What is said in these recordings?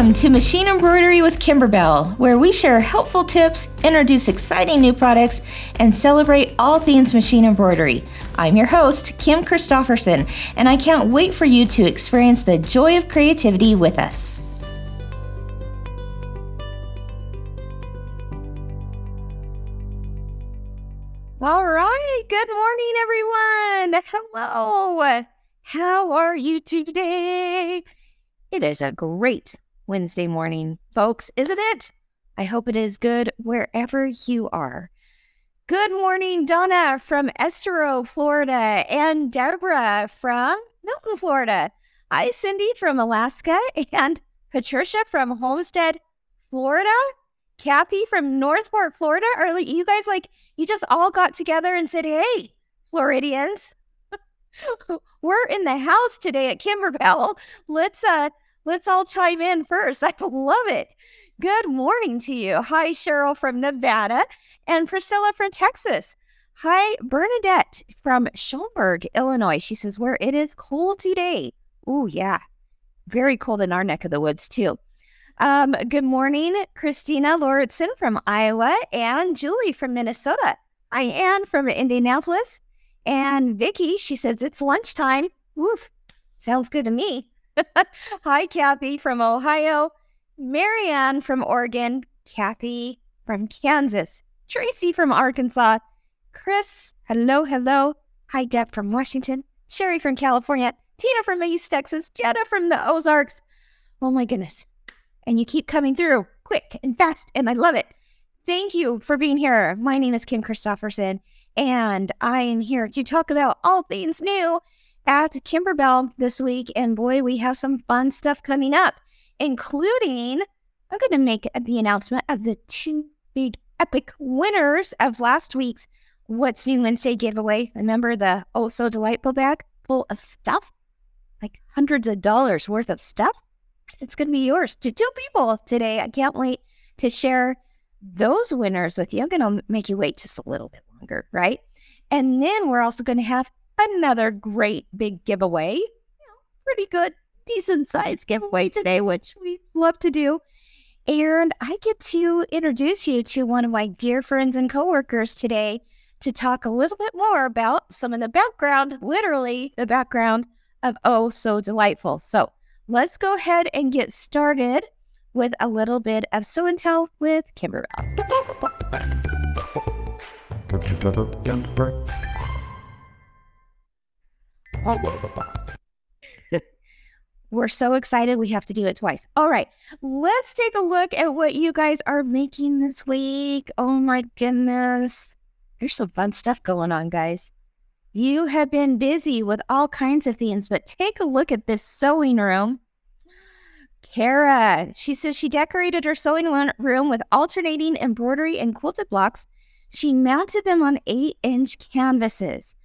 Welcome to Machine Embroidery with Kimberbell, where we share helpful tips, introduce exciting new products, and celebrate all things machine embroidery. I'm your host, Kim Christopherson, and I can't wait for you to experience the joy of creativity with us. All right, good morning, everyone. Hello. How are you today? It is a great Wednesday morning, folks, isn't it? I hope it is good wherever you are. Good morning, Donna from Estero, Florida, and Deborah from Milton, Florida. Hi, Cindy from Alaska, and Patricia from Homestead, Florida. Kathy from Northport, Florida. Are you guys like, you just all got together and said, hey, Floridians, we're in the house today at Kimberbell. Let's uh let's all chime in first. I love it. Good morning to you. Hi, Cheryl from Nevada and Priscilla from Texas. Hi, Bernadette from Schaumburg, Illinois. She says, where it is cold today. Oh, yeah. Very cold in our neck of the woods, too. Um, good morning, Christina Lauritsen from Iowa and Julie from Minnesota. I am from Indianapolis. And Vicki, she says it's lunchtime. Woof, sounds good to me. Hi, Kathy from Ohio. Marianne from Oregon. Kathy from Kansas. Tracy from Arkansas. Chris, hello, hello. Hi, Deb from Washington. Sherry from California. Tina from East Texas. Jenna from the Ozarks. Oh my goodness. And you keep coming through quick and fast, and I love it. Thank you for being here. My name is Kim Christopherson, and I am here to talk about all things new at Kimberbell this week. And boy, we have some fun stuff coming up, including I'm going to make the announcement of the two big epic winners of last week's What's New Wednesday giveaway. Remember the Oh Sew Delightful bag full of stuff? Like hundreds of dollars worth of stuff? It's going to be yours to two people today. I can't wait to share those winners with you. I'm going to make you wait just a little bit longer, right? And then we're also going to have another great big giveaway. Pretty good, decent sized giveaway today, which we love to do. And I get to introduce you to one of my dear friends and coworkers today to talk a little bit more about some of the background, literally the background of Oh Sew Delightful. So let's go ahead and get started with a little bit of Sew and Tell with Kimber. We're so excited we have to do it twice. All right, let's take a look at what you guys are making this week. Oh my goodness. There's some fun stuff going on, guys. You have been busy with all kinds of things, but take a look at this sewing room. Kara, she says she decorated her sewing room with alternating embroidery and quilted blocks. She mounted them on eight inch canvases.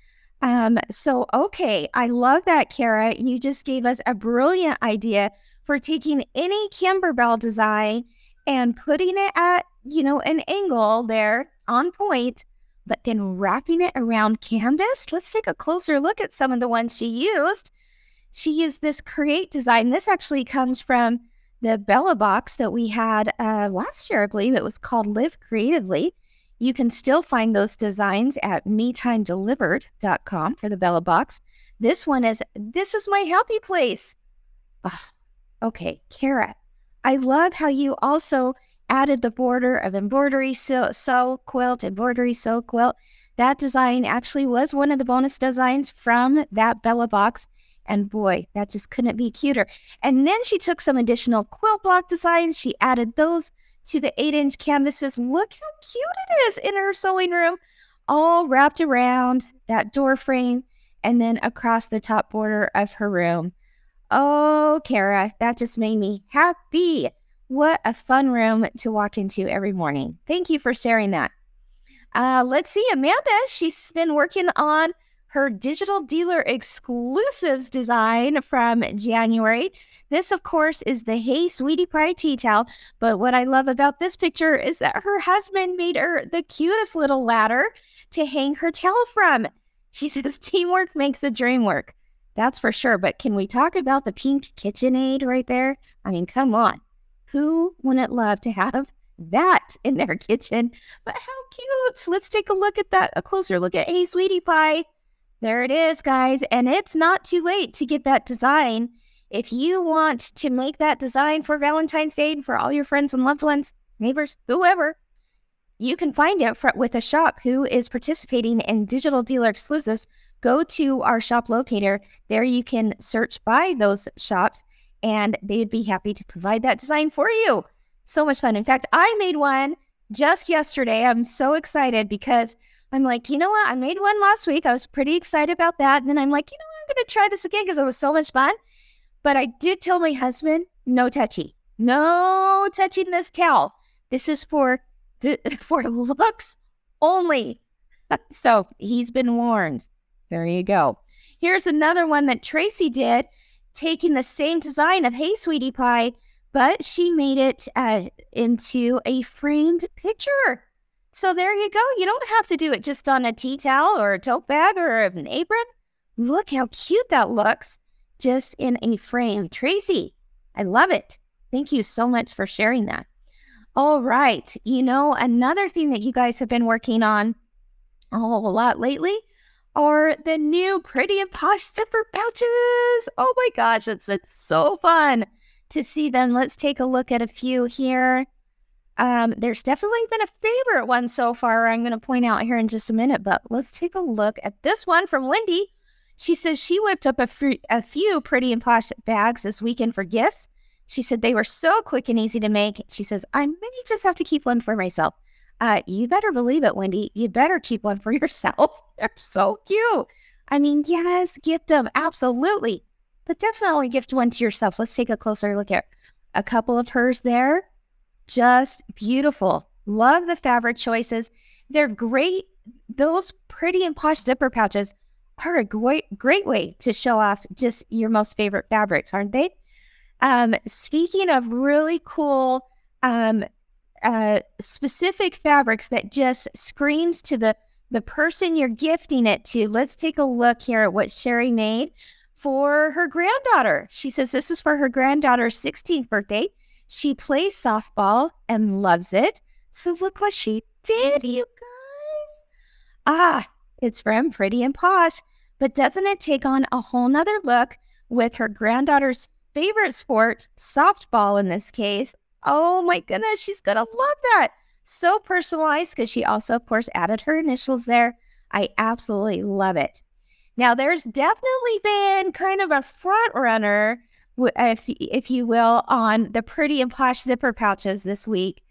Um, so, okay, I love that, Kara. You just gave us a brilliant idea for taking any Kimberbell design and putting it at, you know, an angle there on point, but then wrapping it around canvas. Let's take a closer look at some of the ones she used. She used this Create design. This actually comes from the Bella box that we had uh, last year, I believe. It was called Live Creatively. You can still find those designs at metimedelivered.com for the Bella box. This one is This is my happy place. Oh, okay, Kara, I love how you also added the border of embroidery sew, sew quilt, embroidery sew quilt. That design actually was one of the bonus designs from that Bella box. And boy, that just couldn't be cuter. And then she took some additional quilt block designs. She added those to the eight inch canvases. Look how cute it is in her sewing room, all wrapped around that door frame and then across the top border of her room. Oh, Kara, that just made me happy. What a fun room to walk into every morning. Thank you for sharing that. Uh, let's see, Amanda, she's been working on her digital dealer exclusives design from January. This, of course, is the Hey Sweetie Pie tea towel. But what I love about this picture is that her husband made her the cutest little ladder to hang her towel from. She says teamwork makes the dream work. That's for sure. But can we talk about the pink KitchenAid right there? I mean, come on. Who wouldn't love to have that in their kitchen? But how cute. Let's take a look at that, a closer look at Hey Sweetie Pie. There it is, guys. And it's not too late to get that design. If you want to make that design for Valentine's Day and for all your friends and loved ones, neighbors, whoever, you can find it for, with a shop who is participating in digital dealer exclusives. Go to our shop locator. There you can search by those shops and they'd be happy to provide that design for you. So much fun. In fact, I made one just yesterday. I'm so excited because I'm like, you know what? I made one last week. I was pretty excited about that. And then I'm like, you know what? I'm going to try this again because it was so much fun. But I did tell my husband, no touchy, no touching this towel. This is for for looks only. so he's been warned. There you go. Here's another one that Tracy did, taking the same design of Hey Sweetie Pie, but she made it uh, into a framed picture. So there you go. You don't have to do it just on a tea towel or a tote bag or an apron. Look how cute that looks just in a frame. Tracy, I love it. Thank you so much for sharing that. All right. You know, another thing that you guys have been working on a whole lot lately are the new Pretty and Posh zipper pouches. Oh my gosh, it's been so fun to see them. Let's take a look at a few here. Um, there's definitely been a favorite one so far. I'm going to point out here in just a minute, but let's take a look at this one from Wendy. She says she whipped up a, few pretty and posh bags this weekend for gifts. She said they were so quick and easy to make. She says, I may just have to keep one for myself. Uh, you better believe it, Wendy. You better keep one for yourself. They're so cute. I mean, yes, gift them. Absolutely. But definitely gift one to yourself. Let's take a closer look at a couple of hers there. Just beautiful. Love the fabric choices. They're great. Those pretty and posh zipper pouches are a great, great way to show off just your most favorite fabrics, aren't they? Um, speaking of really cool, um, uh, specific fabrics that just screams to the the person you're gifting it to. Let's take a look here at what Sherry made for her granddaughter. She says this is for her granddaughter's 16th birthday. She plays softball and loves it. So look what she did, you guys. Ah, it's from Pretty and Posh. But doesn't it take on a whole nother look with her granddaughter's favorite sport, softball in this case. Oh my goodness, she's to love that. So personalized because she also, of course, added her initials there. I absolutely love it. Now, there's definitely been kind of a front runner, if, if you will, on the pretty and posh zipper pouches this week.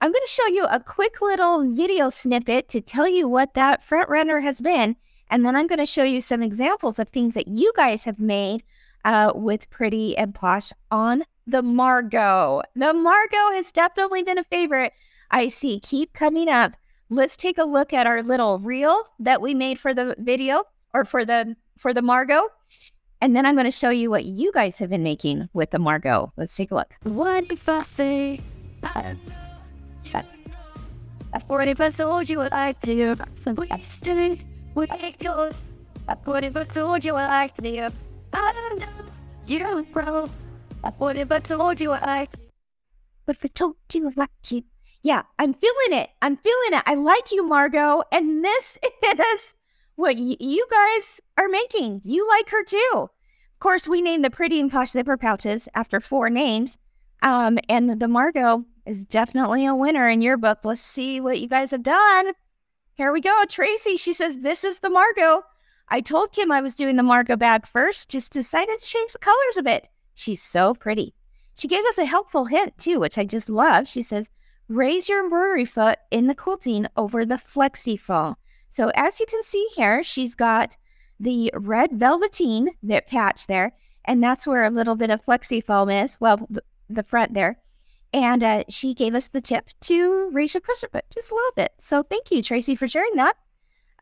I'm going to show you a quick little video snippet to tell you what that front runner has been. And then I'm going to show you some examples of things that you guys have made uh, with Pretty and Posh on the Margot. The Margot has definitely been a favorite. I see keep coming up. Let's take a look at our little reel that we made for the video or for the for the Margot. And then I'm going to show you what you guys have been making with the Margot. Let's take a look. What if I say I What if I told you what I do? I stay with yours. What if I told you what I do? I don't know. You bro. What if I told you I What if I told you I liked you? Yeah, I'm feeling it. I'm feeling it. I like you, Margot. And this is what y- you guys are making. You like her too. Course, we named the Pretty and Posh Zipper Pouches after four names. Um, and the Margot is definitely a winner in your book. Let's see what you guys have done. Here we go. Tracy, she says, This is the Margot. I told Kim I was doing the Margot bag first, just decided to change the colors a bit. She's so pretty. She gave us a helpful hint too, which I just love. She says, raise your embroidery foot in the quilting over the flexi foam. So as you can see here, she's got the red velveteen that patch there, and that's where a little bit of flexi foam is. Well, the, front there. And uh, she gave us the tip to raise your pressure foot just a little bit. So thank you, Tracy, for sharing that.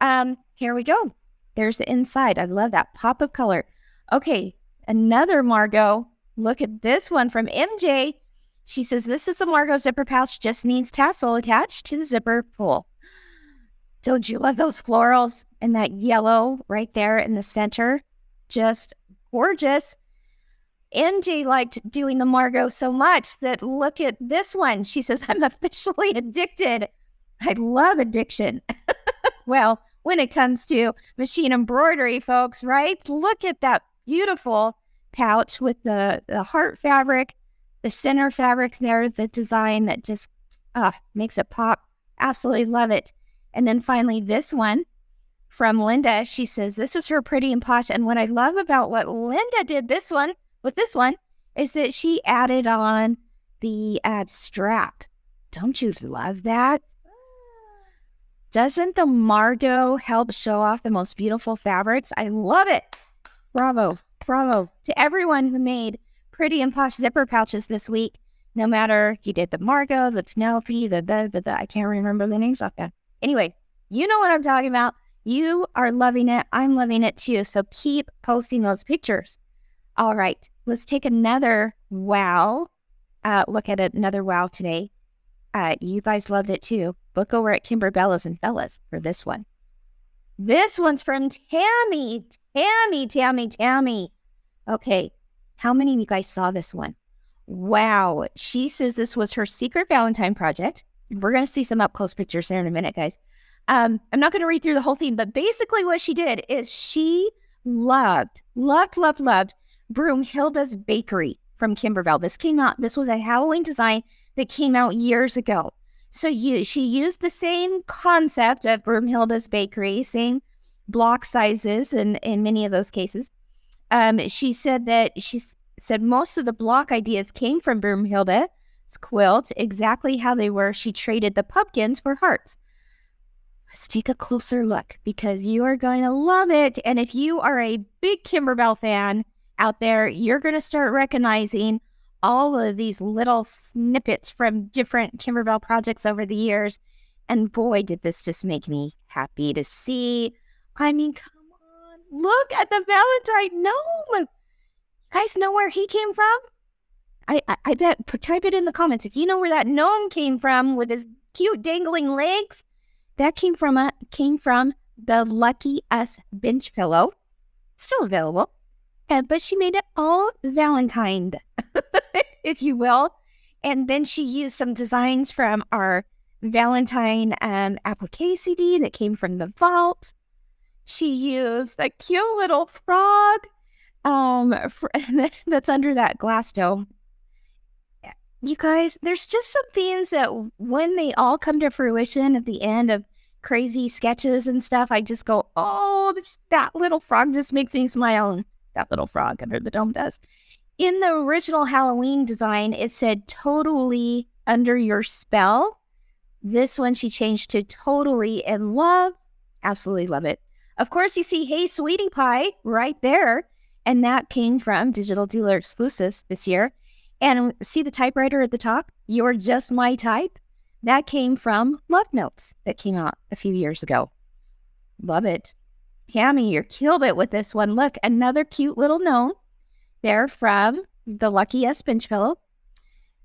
Um, here we go. There's the inside. I love that pop of color. Okay, another Margot. Look at this one from MJ. She says, This is a Margot zipper pouch, just needs tassel attached to the zipper pull. Don't you love those florals and that yellow right there in the center? Just gorgeous. MJ liked doing the Margot so much that look at this one. She says, I'm officially addicted. I love addiction. well, when it comes to machine embroidery, folks, right? Look at that beautiful pouch with the, the heart fabric, the center fabric there, the design that just uh, makes it pop. Absolutely love it. And then finally, this one from Linda. She says, This is her pretty and posh. And what I love about what Linda did this one with this one is that she added on the uh, strap. Don't you love that? Doesn't the Margot help show off the most beautiful fabrics? I love it. Bravo. Bravo to everyone who made pretty and posh zipper pouches this week. No matter you did the Margot, the Penelope, the the, the, the I can't remember the names off that. Anyway, you know what I'm talking about. You are loving it. I'm loving it too. So keep posting those pictures. All right, let's take another wow. Uh, look at another wow today. Uh, you guys loved it too. Look over at Kimberbella's and Fellas for this one. This one's from Tammy. Tammy, Tammy, Tammy. Okay, how many of you guys saw this one? Wow. She says this was her secret Valentine project. We're going to see some up close pictures here in a minute, guys. Um, I'm not going to read through the whole thing, but basically what she did is she loved, loved, loved, loved Broomhilda's Bakery from Kimberbell. This came out, this was a Halloween design that came out years ago. So you, she used the same concept of Broomhilda's Bakery, same block sizes in, in many of those cases. Um, she said that she said most of the block ideas came from Broomhilda's quilt, exactly how they were. She traded the pumpkins for hearts. Let's take a closer look because you are going to love it. And if you are a big Kimberbell fan out there, you're going to start recognizing all of these little snippets from different Kimberbell projects over the years. And boy, did this just make me happy to see. I mean, come on, look at the Valentine gnome. You guys know where he came from? I, I, I bet, type it in the comments if you know where that gnome came from with his cute dangling legs. That came from a came from the Lucky Us bench pillow, still available, and, but she made it all Valentine, if you will. And then she used some designs from our Valentine um, applique CD that came from the vault. She used a cute little frog um, that's under that glass dome. You guys, there's just some things that when they all come to fruition at the end of crazy sketches and stuff, I just go, oh, that little frog just makes me smile. That little frog under the dome does. In the original Halloween design, it said totally under your spell. This one she changed to totally in love. Absolutely love it. Of course, you see Hey Sweetie Pie right there. And that came from Digital Dealer exclusives this year. And see the typewriter at the top? You're just my type. That came from Love Notes that came out a few years ago. Love it. Tammy, you're killed it with this one. Look, another cute little note there from the Lucky Us Bench Pillow.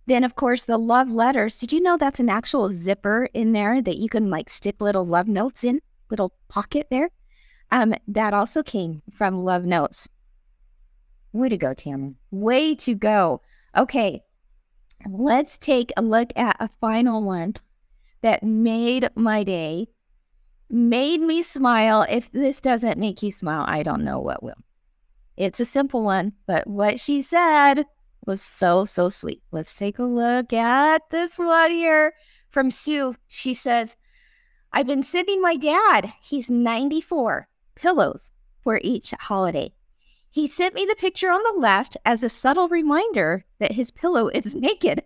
Then, of course, the love letters. Did you know that's an actual zipper in there that you can like stick little love notes in? Little pocket there. Um, that also came from Love Notes. Way to go, Tammy. Way to go. Okay, let's take a look at a final one that made my day, made me smile. If this doesn't make you smile, I don't know what will. It's a simple one, but what she said was so, so sweet. Let's take a look at this one here from Sue. She says, I've been sending my dad, he's 94, pillows for each holiday. He sent me the picture on the left as a subtle reminder that his pillow is naked.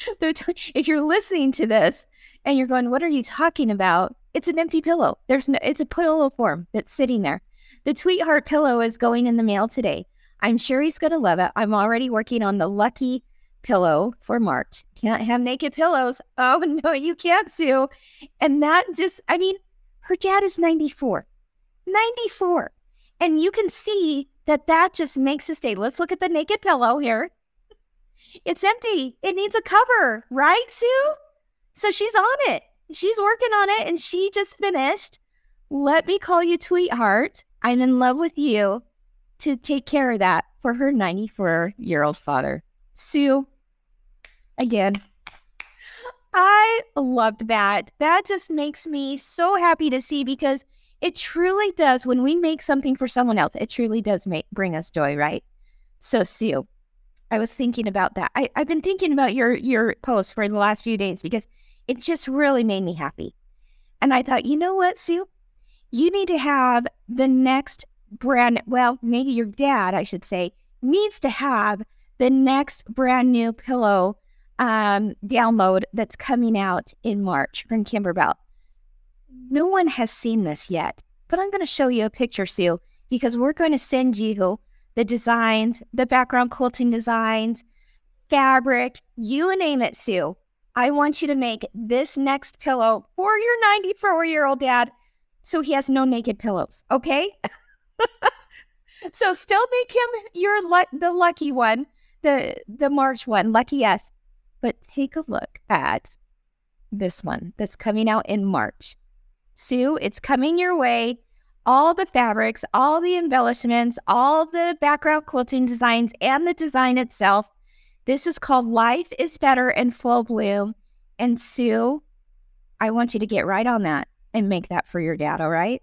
if you're listening to this and you're going, what are you talking about? It's an empty pillow. There's no, it's a pillow form that's sitting there. The Tweetheart pillow is going in the mail today. I'm sure he's going to love it. I'm already working on the lucky pillow for March. Can't have naked pillows. Oh, no, you can't, Sue. And that just, I mean, her dad is 94. 94. And you can see that that just makes a stay. Let's look at the naked pillow here. It's empty. It needs a cover, right, Sue? So she's on it. She's working on it and she just finished. Let me call you sweetheart. I'm in love with you. to take care of that for her 94 year old father. Sue, again, I loved that. That just makes me so happy to see because it truly does. When we make something for someone else, it truly does make bring us joy, right? So, Sue, I was thinking about that. I, I've been thinking about your your post for the last few days because it just really made me happy. And I thought, you know what, Sue? You need to have the next brand, well, maybe your dad, I should say, needs to have the next brand new pillow um, download that's coming out in March from Kimberbell. No one has seen this yet, but I'm going to show you a picture, Sue, because we're going to send you the designs, the background quilting designs, fabric, you name it, Sue. I want you to make this next pillow for your 94 year old dad so he has no naked pillows, okay? so still make him your lu- the lucky one, the the March one, lucky yes. But take a look at this one that's coming out in March. Sue, it's coming your way. All the fabrics, all the embellishments, all the background quilting designs, and the design itself. This is called Life is Better in Full Bloom. And Sue, I want you to get right on that and make that for your dad, all right?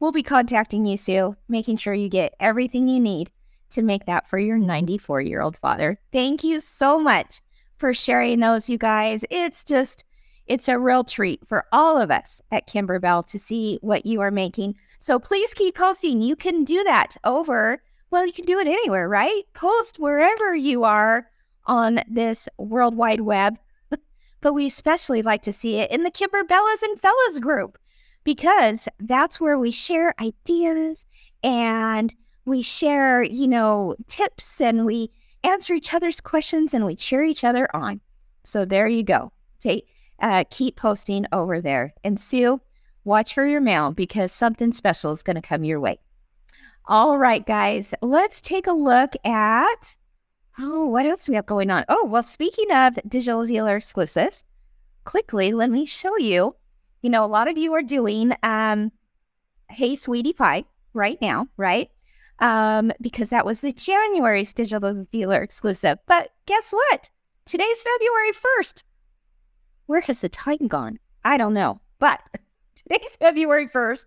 We'll be contacting you, Sue, making sure you get everything you need to make that for your 94 year old father. Thank you so much for sharing those, you guys. It's just, it's a real treat for all of us at Kimberbell to see what you are making. So please keep posting. You can do that over, well, you can do it anywhere, right? Post wherever you are on this World Wide Web. but we especially like to see it in the Kimberbellas and Fellas group because that's where we share ideas and we share, you know, tips and we answer each other's questions and we cheer each other on. So there you go. Take, uh, keep posting over there. And Sue, watch for your mail because something special is going to come your way. All right, guys, let's take a look at. Oh, what else we have going on? Oh, well, speaking of digital dealer exclusives, quickly, let me show you. You know, a lot of you are doing um, Hey Sweetie Pie right now, right? um, because that was the January's digital dealer exclusive. But guess what? Today's February 1st. Where has the time gone? I don't know. But today's February 1st.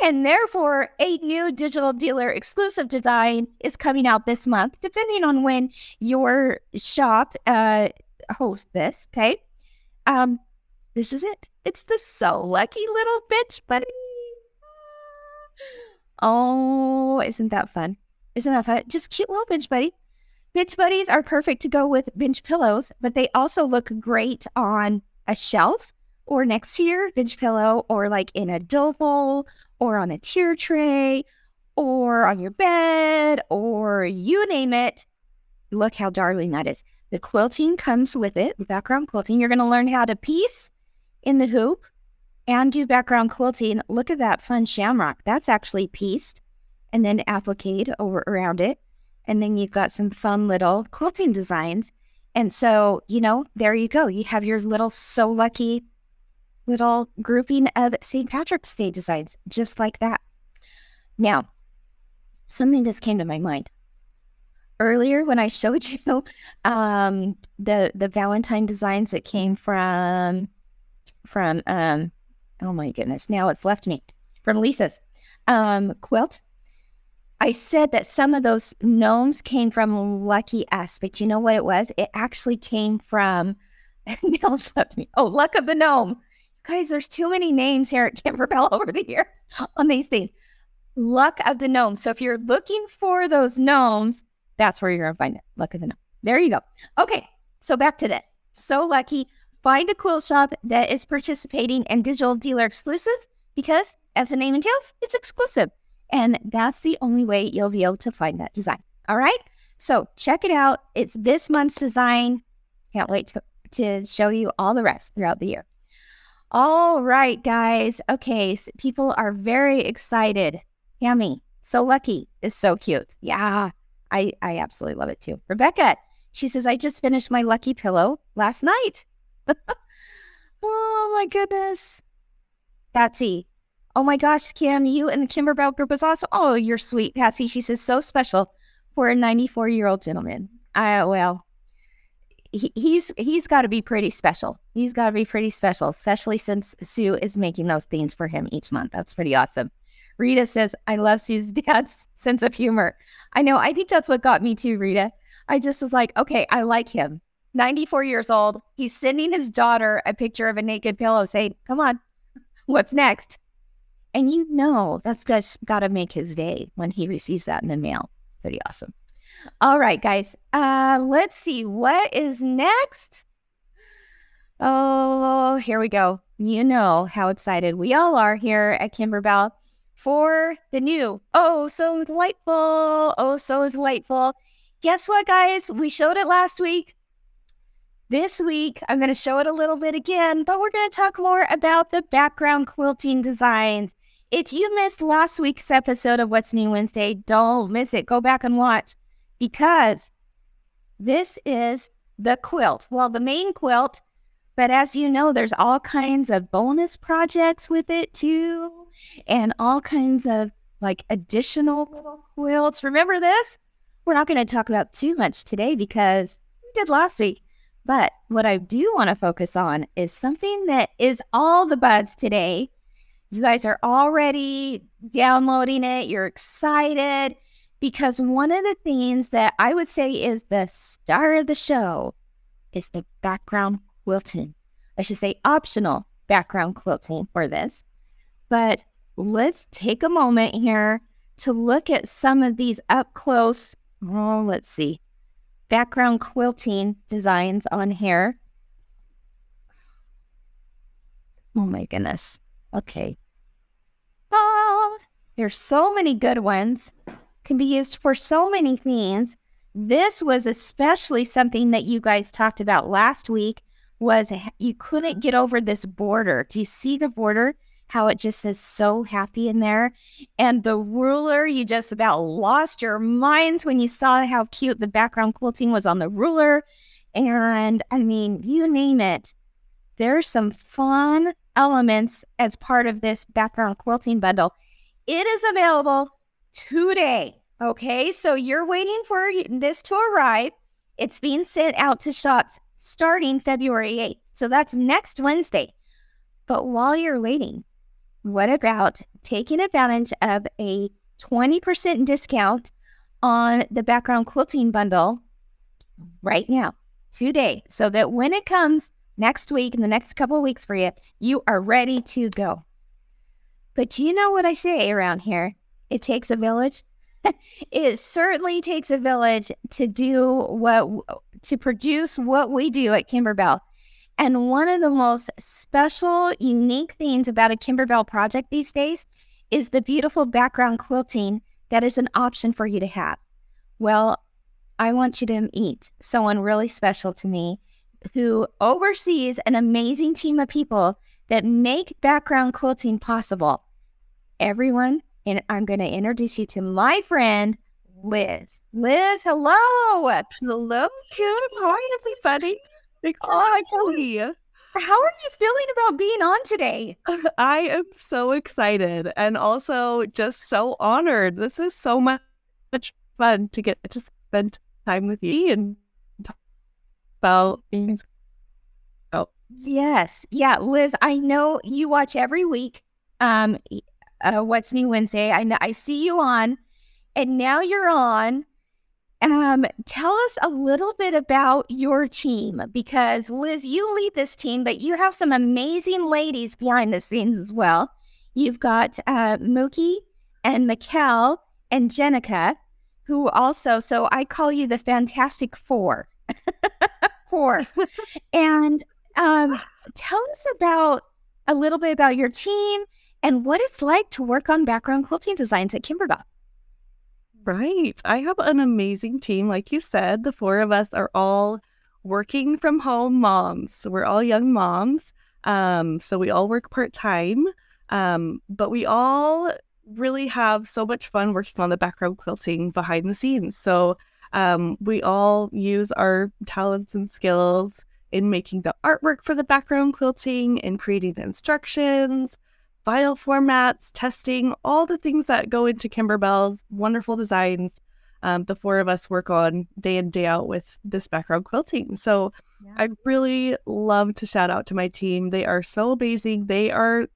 And therefore, a new digital dealer exclusive design is coming out this month, depending on when your shop uh, hosts this. Okay. Um, this is it. It's the So Lucky Little Bench Buddy. Oh, isn't that fun? Isn't that fun? Just cute little bench buddy. Bench buddies are perfect to go with bench pillows, but they also look great on a shelf or next to your bench pillow or like in a dough bowl or on a tier tray or on your bed or you name it. Look how darling that is. The quilting comes with it, the background quilting. You're going to learn how to piece in the hoop and do background quilting, look at that fun shamrock. That's actually pieced and then appliqued over around it. And then you've got some fun little quilting designs. And so, you know, there you go. You have your little so lucky little grouping of St. Patrick's Day designs, just like that. Now, something just came to my mind. Earlier, when I showed you um, the the Valentine designs that came from from um, oh my goodness, now it's left me from Lisa's um, quilt. I said that some of those gnomes came from Lucky Aspect. You know what it was? It actually came from, it's left me. Oh, Luck of the Gnome. Guys, there's too many names here at Kimberbell over the years on these things. Luck of the Gnome. So if you're looking for those gnomes, that's where you're to find it. Luck of the Gnome. There you go. Okay, so back to this. So lucky Find a quilt shop that is participating in digital dealer exclusives because, as the name entails, it's exclusive. And that's the only way you'll be able to find that design. All right. So check it out. It's this month's design. Can't wait to, to show you all the rest throughout the year. All right, guys. Okay. So people are very excited. Yummy. So lucky is so cute. Yeah. I, I absolutely love it too. Rebecca, she says, I just finished my lucky pillow last night. oh my goodness. Patsy, Oh my gosh, Kim, you and the Kimberbell group is awesome. Oh, you're sweet, Patsy. She says so special for a 94 year old gentleman. Uh, well, he, he's he's got to be pretty special. He's got to be pretty special, especially since Sue is making those things for him each month. That's pretty awesome. Rita says, I love Sue's dad's sense of humor. I know. I think that's what got me too, Rita. I just was like, okay, I like him. 94 years old. He's sending his daughter a picture of a naked pillow saying, come on, what's next? And you know that's just got to make his day when he receives that in the mail. Pretty awesome. All right, guys. Uh, let's see what is next. Oh, here we go. You know how excited we all are here at Kimberbell for the new Oh Sew Delightful. Oh Sew Delightful. Guess what, guys? We showed it last week. This week, I'm going to show it a little bit again, but we're going to talk more about the background quilting designs. If you missed last week's episode of What's New Wednesday, don't miss it. Go back and watch because this is the quilt. Well, the main quilt, but as you know, there's all kinds of bonus projects with it too, and all kinds of like additional little quilts. Remember this? We're not going to talk about too much today because we did last week. But what I do want to focus on is something that is all the buzz today. You guys are already downloading it, you're excited because one of the things that I would say is the star of the show is the background quilting. I should say optional background quilting for this. But let's take a moment here to look at some of these up close. Oh, let's see background quilting designs on here. Oh my goodness. Okay. Oh, there's so many good ones. Can be used for so many things. This was especially something that you guys talked about last week was you couldn't get over this border. Do you see the border? how it just says so happy in there. And the ruler, you just about lost your minds when you saw how cute the background quilting was on the ruler. And I mean, you name it. There's some fun elements as part of this background quilting bundle. It is available today. Okay, so you're waiting for this to arrive. It's being sent out to shops starting February 8th. So that's next Wednesday. But while you're waiting, what about taking advantage of a 20% discount on the background quilting bundle right now, today, so that when it comes next week, in the next couple of weeks for you, you are ready to go. But you know what I say around here? It takes a village. it certainly takes a village to do what, to produce what we do at Kimberbell. And one of the most special, unique things about a Kimberbell project these days is the beautiful background quilting that is an option for you to have. Well, I want you to meet someone really special to me who oversees an amazing team of people that make background quilting possible. Everyone, and I'm going to introduce you to my friend, Liz. Liz, hello. Hello, Kim. Hi, everybody. Exactly. Oh, How are you feeling about being on today? I am so excited and also just so honored. This is so much fun to get to spend time with you and about things. Oh. Yes. Yeah, Liz, I know you watch every week. Um uh, what's new Wednesday? I know I see you on and now you're on um, tell us a little bit about your team because Liz, you lead this team, but you have some amazing ladies behind the scenes as well. You've got uh, Mookie and Mikkel and Jenica, who also, so I call you the Fantastic Four. Four. and um, tell us about a little bit about your team and what it's like to work on background quilting designs at Kimberbell. Right. I have an amazing team. Like you said, the four of us are all working from home moms. So we're all young moms. Um, so we all work part time. Um, but we all really have so much fun working on the background quilting behind the scenes. So um, we all use our talents and skills in making the artwork for the background quilting and creating the instructions, file formats, testing, all the things that go into Kimberbell's wonderful designs. Um, the four of us work on day in, day out with this background quilting. So yeah. I really love to shout out to my team. They are so amazing. They are,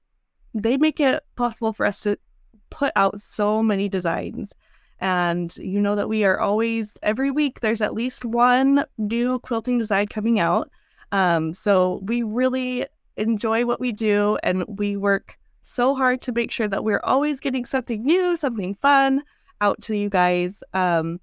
they make it possible for us to put out so many designs. And you know that we are always, every week, there's at least one new quilting design coming out. Um, so we really enjoy what we do and we work so hard to make sure that we're always getting something new, something fun out to you guys. Um,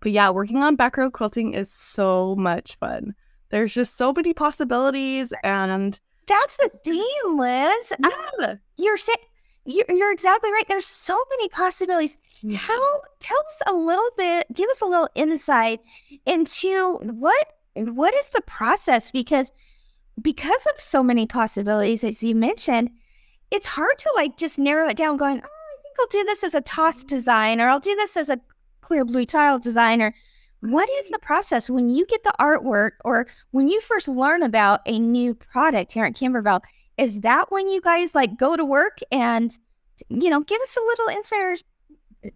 but yeah, working on background quilting is so much fun. There's just so many possibilities, and that's the deal, Liz. Yeah. you're saying you're, you're exactly right. There's so many possibilities. How tell us a little bit, give us a little insight into what what is the process because because of so many possibilities, as you mentioned, it's hard to like just narrow it down going, oh, I think I'll do this as a toss design or I'll do this as a clear blue tile design or what is the process when you get the artwork or when you first learn about a new product here at Kimberbell? Is that when you guys like go to work and, you know, give us a little insider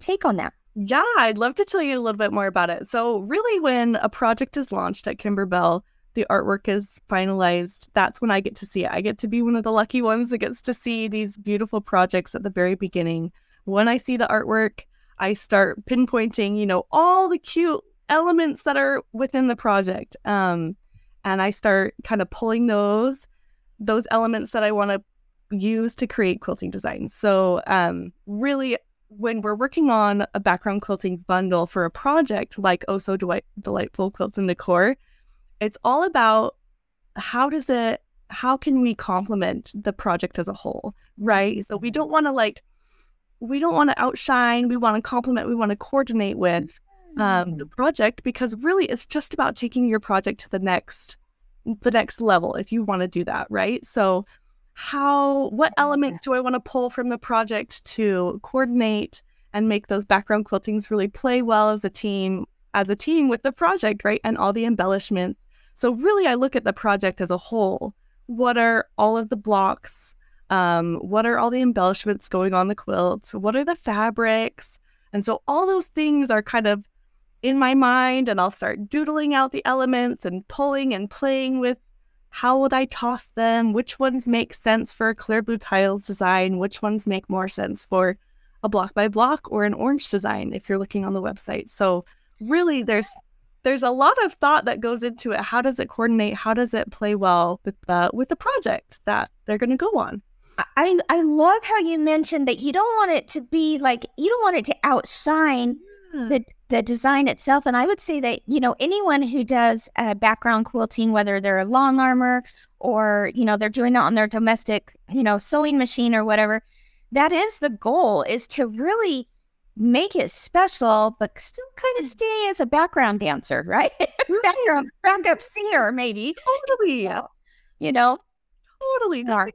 take on that? Yeah, I'd love to tell you a little bit more about it. So, really, when a project is launched at Kimberbell, the artwork is finalized, that's when I get to see it. I get to be one of the lucky ones that gets to see these beautiful projects at the very beginning. When I see the artwork, I start pinpointing, you know, all the cute elements that are within the project. Um, and I start kind of pulling those those elements that I want to use to create quilting designs. So, um, really, when we're working on a background quilting bundle for a project like Oh Sew Delightful Quilts and Decor, it's all about how does it how can we complement the project as a whole right so we don't want to like we don't want to outshine we want to complement we want to coordinate with um, the mm. project because really it's just about taking your project to the next the next level if you want to do that right so how what elements do i want to pull from the project to coordinate and make those background quiltings really play well as a team as a team with the project, right? And all the embellishments. So, really, I look at the project as a whole. What are all of the blocks? Um, what are all the embellishments going on the quilt? What are the fabrics? And so, all those things are kind of in my mind, and I'll start doodling out the elements and pulling and playing with how would I toss them? Which ones make sense for a clear blue tiles design? Which ones make more sense for a block by block or an orange design if you're looking on the website? So really there's there's a lot of thought that goes into it. How does it coordinate? How does it play well with the with the project that they're going to go on? I I love how you mentioned that you don't want it to be like you don't want it to outshine the the design itself. And I would say that you know anyone who does uh, background quilting, whether they're a longarmer or you know they're doing it on their domestic you know sewing machine or whatever, that is the goal is to really make it special, but still kind of stay as a background dancer, right? background backup singer, maybe. Totally. You know? Totally. That's.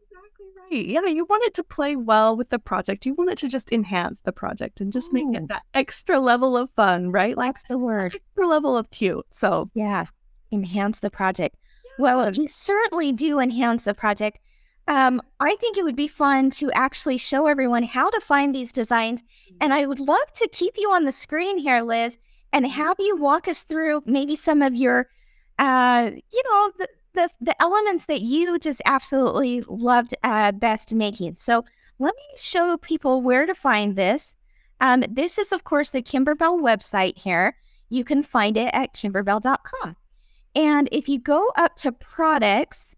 Yeah, you want it to play well with the project. You want it to just enhance the project and just make it that extra level of fun, right? Like That's the word. Extra level of cute. So yeah, enhance the project. Yeah. Well, you certainly do enhance the project. Um, I think it would be fun to actually show everyone how to find these designs. And I would love to keep you on the screen here, Liz, and have you walk us through maybe some of your, uh, you know, the, the, the elements that you just absolutely loved uh, best making. So let me show people where to find this. Um, this is, of course, the Kimberbell website here. You can find it at kimberbell.com. And if you go up to products,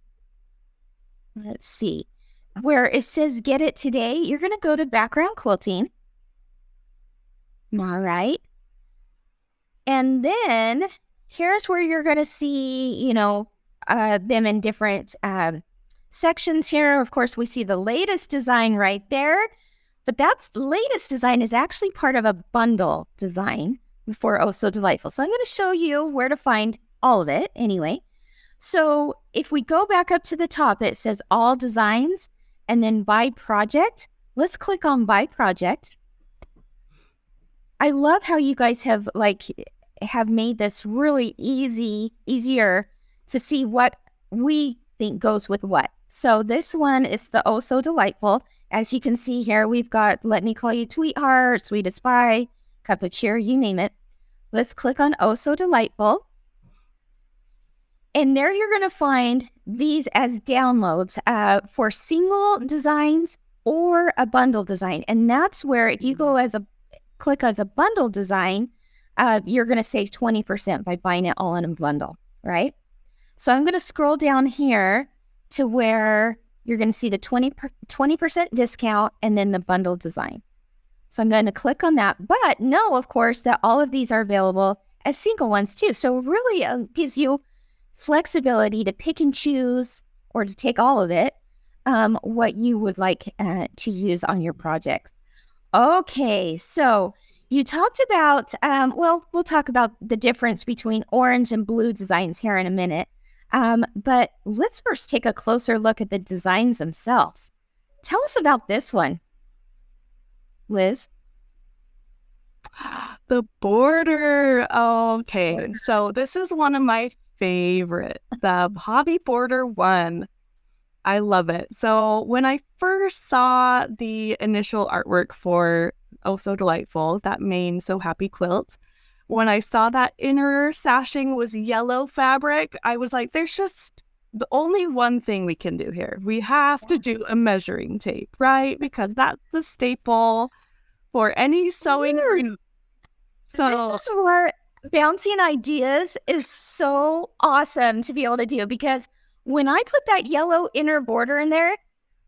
let's see, where it says get it today, you're going to go to background quilting. All right. And then here's where you're going to see, you know, uh, them in different uh, sections here. Of course, we see the latest design right there, but that's latest design is actually part of a bundle design for Oh Sew Delightful. So I'm going to show you where to find all of it anyway. So if we go back up to the top, it says all designs and then by project. Let's click on by project. I love how you guys have like have made this really easy, easier to see what we think goes with what. So this one is the Oh Sew Delightful, as you can see here, we've got Let Me Call You Sweetheart, Sweetest Pie, Cup of Cheer, you name it. Let's click on Oh Sew Delightful. And there you're going to find these as downloads uh, for single designs or a bundle design. And that's where if you go as a click as a bundle design, uh, you're going to save 20% by buying it all in a bundle, right? So I'm going to scroll down here to where you're going to see the 20, 20% discount and then the bundle design. So I'm going to click on that. But know, of course, that all of these are available as single ones too. So really uh, gives you flexibility to pick and choose or to take all of it, um, what you would like uh, to use on your projects. Okay, so you talked about, um, well, we'll talk about the difference between orange and blue designs here in a minute. Um, but let's first take a closer look at the designs themselves. Tell us about this one, Liz. The border. Okay. So this is one of my favorite, the Hobbii Border One. I love it. So when I first saw the initial artwork for Oh Sew Delightful, that main So Happy quilt, when I saw that inner sashing was yellow fabric, I was like, there's just the only one thing we can do here. We have to do a measuring tape, right? Because that's the staple for any sewing. Weird. So this is where bouncing ideas is so awesome to be able to do because when I put that yellow inner border in there,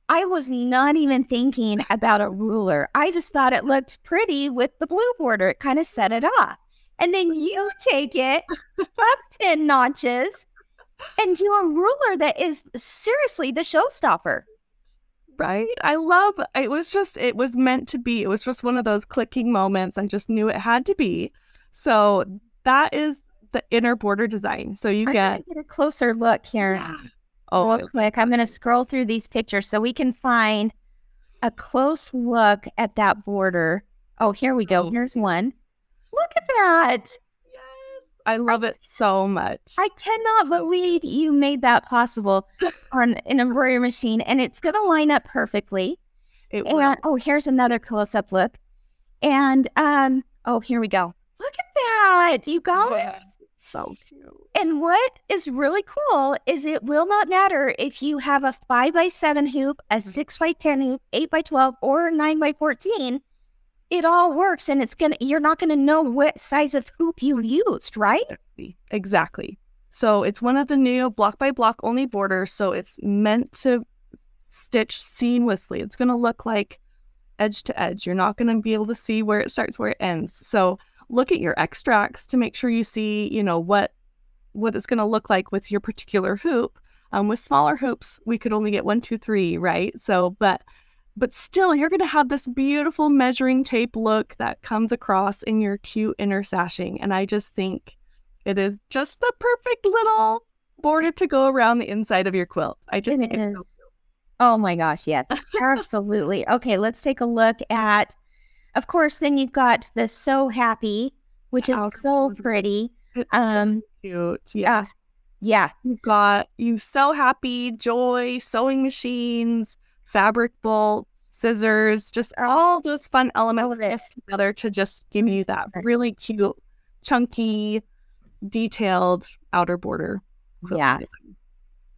I was not even thinking about a ruler. I just thought it looked pretty with the blue border. It kind of set it off. And then you take it up 10 notches and do a ruler that is seriously the showstopper. Right. I love it was just it was meant to be. It was just one of those clicking moments. I just knew it had to be. So that is the inner border design. So you get, get a closer look here. Yeah. Oh, real quick. I'm going to scroll through these pictures so we can find a close look at that border. Oh, here we go. Oh. Here's one. Look at that. Yes. I love it so much. I cannot believe you made that possible on an embroidery machine, and it's going to line up perfectly. It and will. oh, here's another close-up look. And um, oh, here we go. Look at that, you guys. it. So cute. And what is really cool is it will not matter if you have a five by seven hoop, a six by ten hoop, eight by twelve, or nine by fourteen. It all works, and it's gonna. You're not gonna know what size of hoop you used, right? Exactly. So it's one of the new block by block only borders. So it's meant to stitch seamlessly. It's to look like edge to edge. You're not to be able to see where it starts, where it ends. So look at your extracts to make sure you see, you know, what what it's to look like with your particular hoop. Um, with smaller hoops, we could only get one, two, three, right? So, but but still, you're going to have this beautiful measuring tape look that comes across in your cute inner sashing, and I just think it is just the perfect little border to go around the inside of your quilt. I just It think it's so. Oh my gosh, yes, absolutely. Okay, let's take a look at. Of course, then you've got the so happy, which is so pretty. It's so Um, cute. Yeah. yeah, yeah, You've got you so happy, joy, sewing machines, fabric bolts, scissors, just all those fun elements of it. mixed together to just give you that really cute, chunky, detailed outer border. Yeah. design.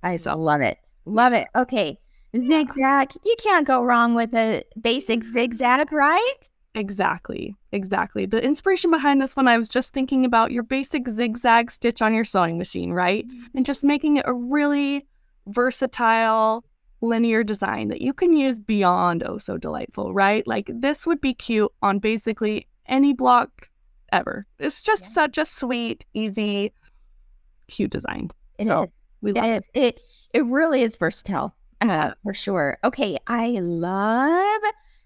I So- love it, love it. Okay, zigzag. You can't go wrong with a basic zigzag, right? Exactly. Exactly. The inspiration behind this one, I was just thinking about your basic zigzag stitch on your sewing machine, right? Mm-hmm. And just making it a really versatile linear design that you can use beyond Oh Sew Delightful, right? Like this would be cute on basically any block ever. It's just Yeah. such a sweet, easy, cute design. It is. so we It love It it really is versatile, uh, for sure. Okay, I love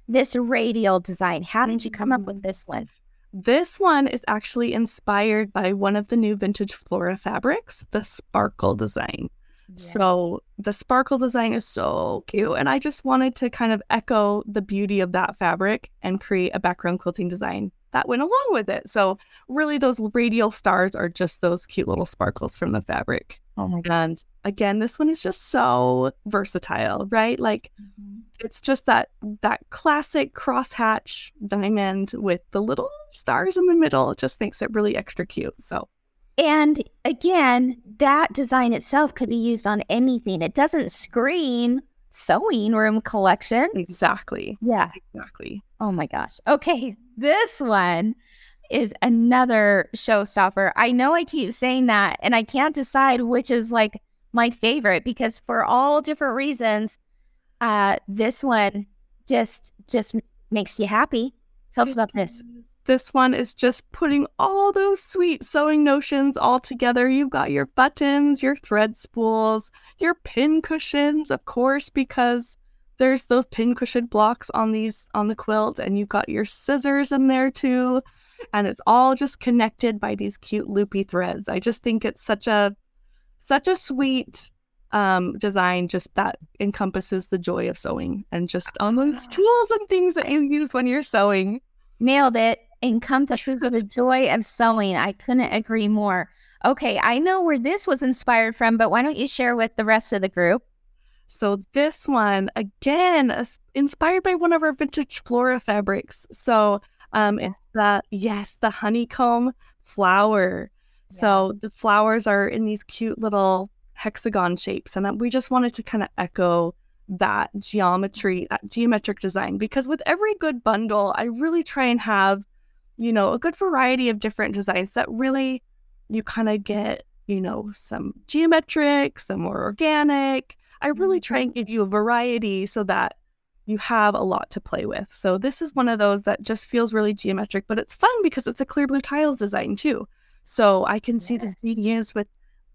this radial design. How did you come up with this one? This one is actually inspired by one of the new vintage Flora fabrics, the sparkle design. So the sparkle design is so cute. And I just wanted to kind of echo the beauty of that fabric and create a background quilting design that went along with it. So really those radial stars are just those cute little sparkles from the fabric. Oh my god. And again, this one is just so versatile, right? Like mm-hmm. it's just that that classic crosshatch diamond with the little stars in the middle. It just makes it really extra cute. So And again, that design itself could be used on anything. It doesn't scream sewing room collection. exactly. Yeah. Exactly. Oh my gosh. Okay. This one is another showstopper. I know I keep saying that and I can't decide which is like my favorite because for all different reasons, uh, this one just just makes you happy. Tell us about this. This one is just putting all those sweet sewing notions all together. You've got your buttons, your thread spools, your pin cushions, of course, because there's those pin cushion blocks on these on the quilt, and you've got your scissors in there too. And it's all just connected by these cute loopy threads. I just think it's such a such a sweet um design just that encompasses the joy of sewing and just on those tools and things that you use when you're sewing. Nailed it. Encompasses the joy of sewing. I couldn't agree more. Okay, I know where this was inspired from, but why don't you share with the rest of the group? So this one again uh, is inspired by one of our vintage flora fabrics. So um it's the yes, the honeycomb flower. So the flowers are in these cute little hexagon shapes and uh, we just wanted to kind of echo that geometry, that geometric design because with every good bundle, I really try and have you know, a good variety of different designs that really you kind of get, you know, some geometric, some more organic. I really try and mm-hmm. give you a variety so that you have a lot to play with. So this is one of those that just feels really geometric, but it's fun because it's a clear blue tiles design too. So I can see this being used with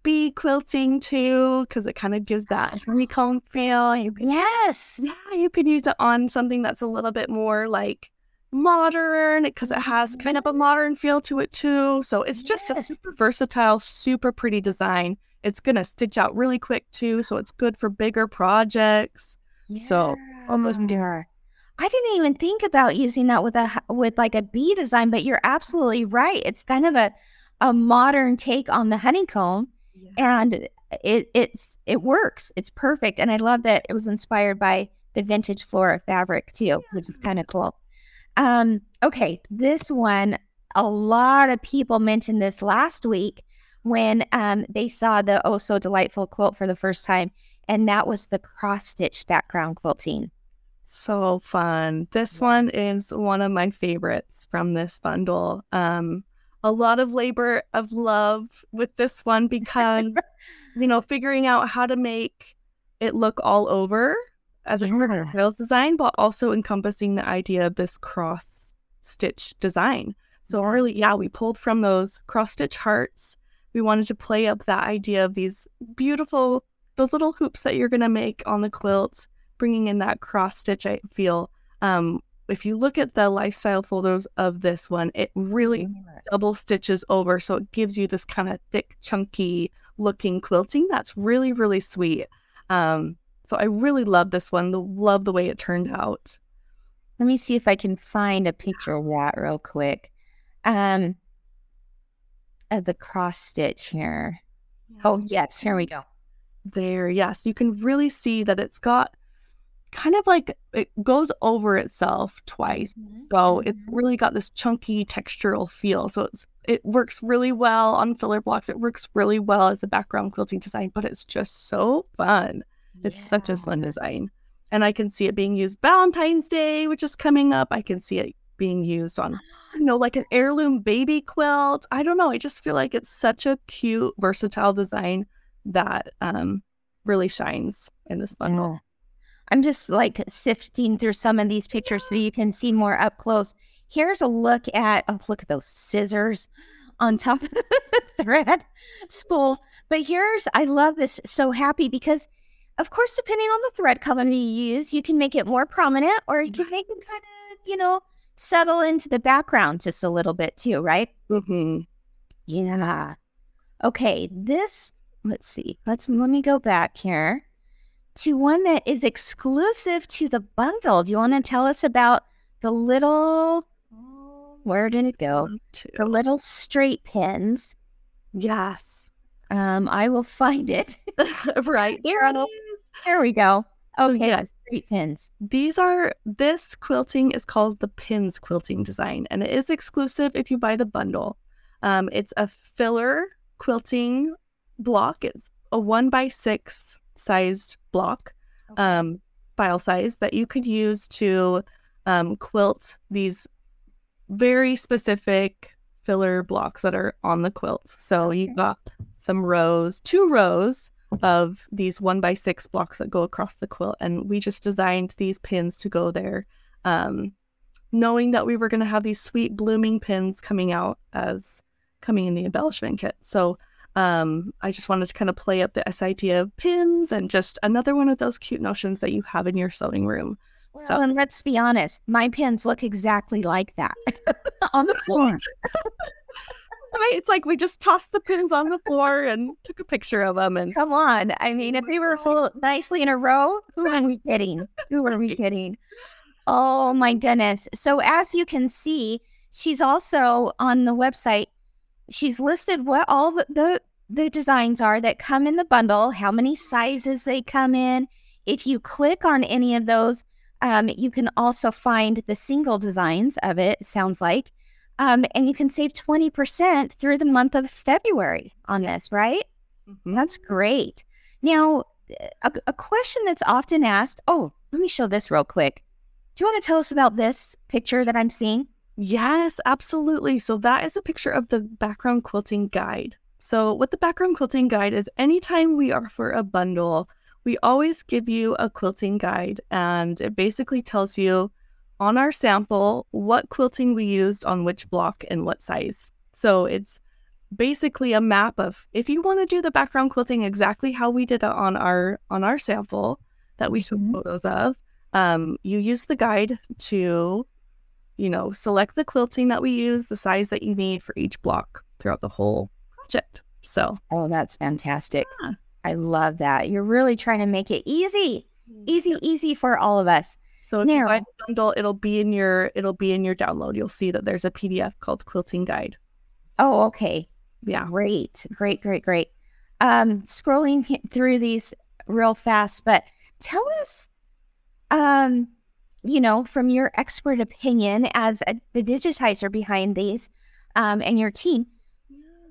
bee quilting too, because it kind of gives that ah. honeycomb feel. You can, Yes. yeah, you could use it on something that's a little bit more like modern because it has mm-hmm. kind of a modern feel to it too. So it's just a super versatile, super pretty design. It's gonna stitch out really quick too, so it's good for bigger projects. So, almost there. I didn't even think about using that with a with like a bee design, but you're absolutely right. It's kind of a a modern take on the honeycomb, and it it's it works. It's perfect, and I love that it was inspired by the vintage flora fabric too, which is kind of cool. Um, okay, this one, a lot of people mentioned this last week when um they saw the oh so delightful quilt for the first time, and that was the cross stitch background quilting. So fun. This one is one of my favorites from this bundle. Um, a lot of labor of love with this one because, you know, figuring out how to make it look all over as a Yeah. trails design, but also encompassing the idea of this cross stitch design. So really, yeah, we pulled from those cross stitch hearts. We wanted to play up that idea of these beautiful, those little hoops that you're gonna make on the quilt, bringing in that cross stitch. I feel. Um, if you look at the lifestyle photos of this one, it really double stitches over, so it gives you this kind of thick, chunky looking quilting. That's really, really sweet. Um, so I really love this one. the- Love the way it turned out. Let me see if I can find a picture of that real quick. Um, of the cross stitch here. Oh, yes, here we go. there. Yes, you can really see that it's got kind of like it goes over itself twice. So it's really got this chunky textural feel. So it's it works really well on filler blocks. It works really well as a background quilting design, but it's just so fun. It's such a fun design. And I can see it being used Valentine's Day, which is coming up. I can see it being used on, you know, like an heirloom baby quilt. I don't know. I just feel like it's such a cute, versatile design that um really shines in this bundle. Oh. I'm just like sifting through some of these pictures so you can see more up close. Here's a look at oh look at those scissors on top of the thread spool. But here's I love this so happy because of course depending on the thread color you use, you can make it more prominent or you can make it kind of, you know, settle into the background just a little bit too, right? hmm Yeah. Okay, this let's see. Let's let me go back here to one that is exclusive to the bundle. Do you want to tell us about the little where did it go? The little straight pins. Yes. Um, I will find it. right There there it it is. is. There we go. So, Okay, yes, great pins. these are this quilting is called the pins quilting design and it is exclusive if you buy the bundle um, it's a filler quilting block it's a one by six sized block um, file size that you could use to um, quilt these very specific filler blocks that are on the quilt so Okay. you've got some rows two rows of these one by six blocks that go across the quilt. And we just designed these pins to go there, um, knowing that we were going to have these sweet blooming pins coming out as coming in the embellishment kit. So um, I just wanted to kind of play up this idea of pins and just another one of those cute notions that you have in your sewing room. Well, So- and let's be honest, my pins look exactly like that on the floor. Right? It's like we just tossed the pins on the floor and took a picture of them. And Come on. I mean, if they were full nicely in a row, who are we kidding? Who are we kidding? Oh my goodness. So as you can see, she's also on the website. She's listed what all the, the the designs are that come in the bundle, how many sizes they come in. If you click on any of those, um, you can also find the single designs of it, it sounds like. Um, and you can save 20% through the month of February on this, right? Mhm. That's great. Now, a, a question that's often asked oh, let me show this real quick. Do you want to tell us about this picture that I'm seeing? Yes, absolutely. So that is a picture of the background quilting guide. So what the background quilting guide is anytime we offer a bundle, we always give you a quilting guide and it basically tells you on our sample what quilting we used on which block and what size. So it's basically a map of if you want to do the background quilting exactly how we did it on our on our sample that we took Mhm. photos of, um, you use the guide to you know, select the quilting that we use, the size that you need for each block throughout the whole project. So, Oh, that's fantastic. Yeah. I love that. You're really trying to make it easy, easy, easy for all of us. So if you buy the bundle, it'll be in your it'll be in your download. You'll see that there's a PDF called Quilting Guide. Oh, okay. Yeah. Great, great, great, great. Um, scrolling through these real fast, but tell us, um, you know, from your expert opinion as a, the digitizer behind these, um, and your team,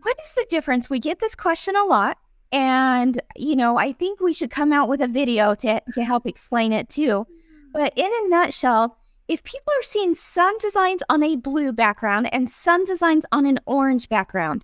what is the difference? We get this question a lot, and you know, I think we should come out with a video to to help explain it too. But in a nutshell, if people are seeing some designs on a blue background and some designs on an orange background,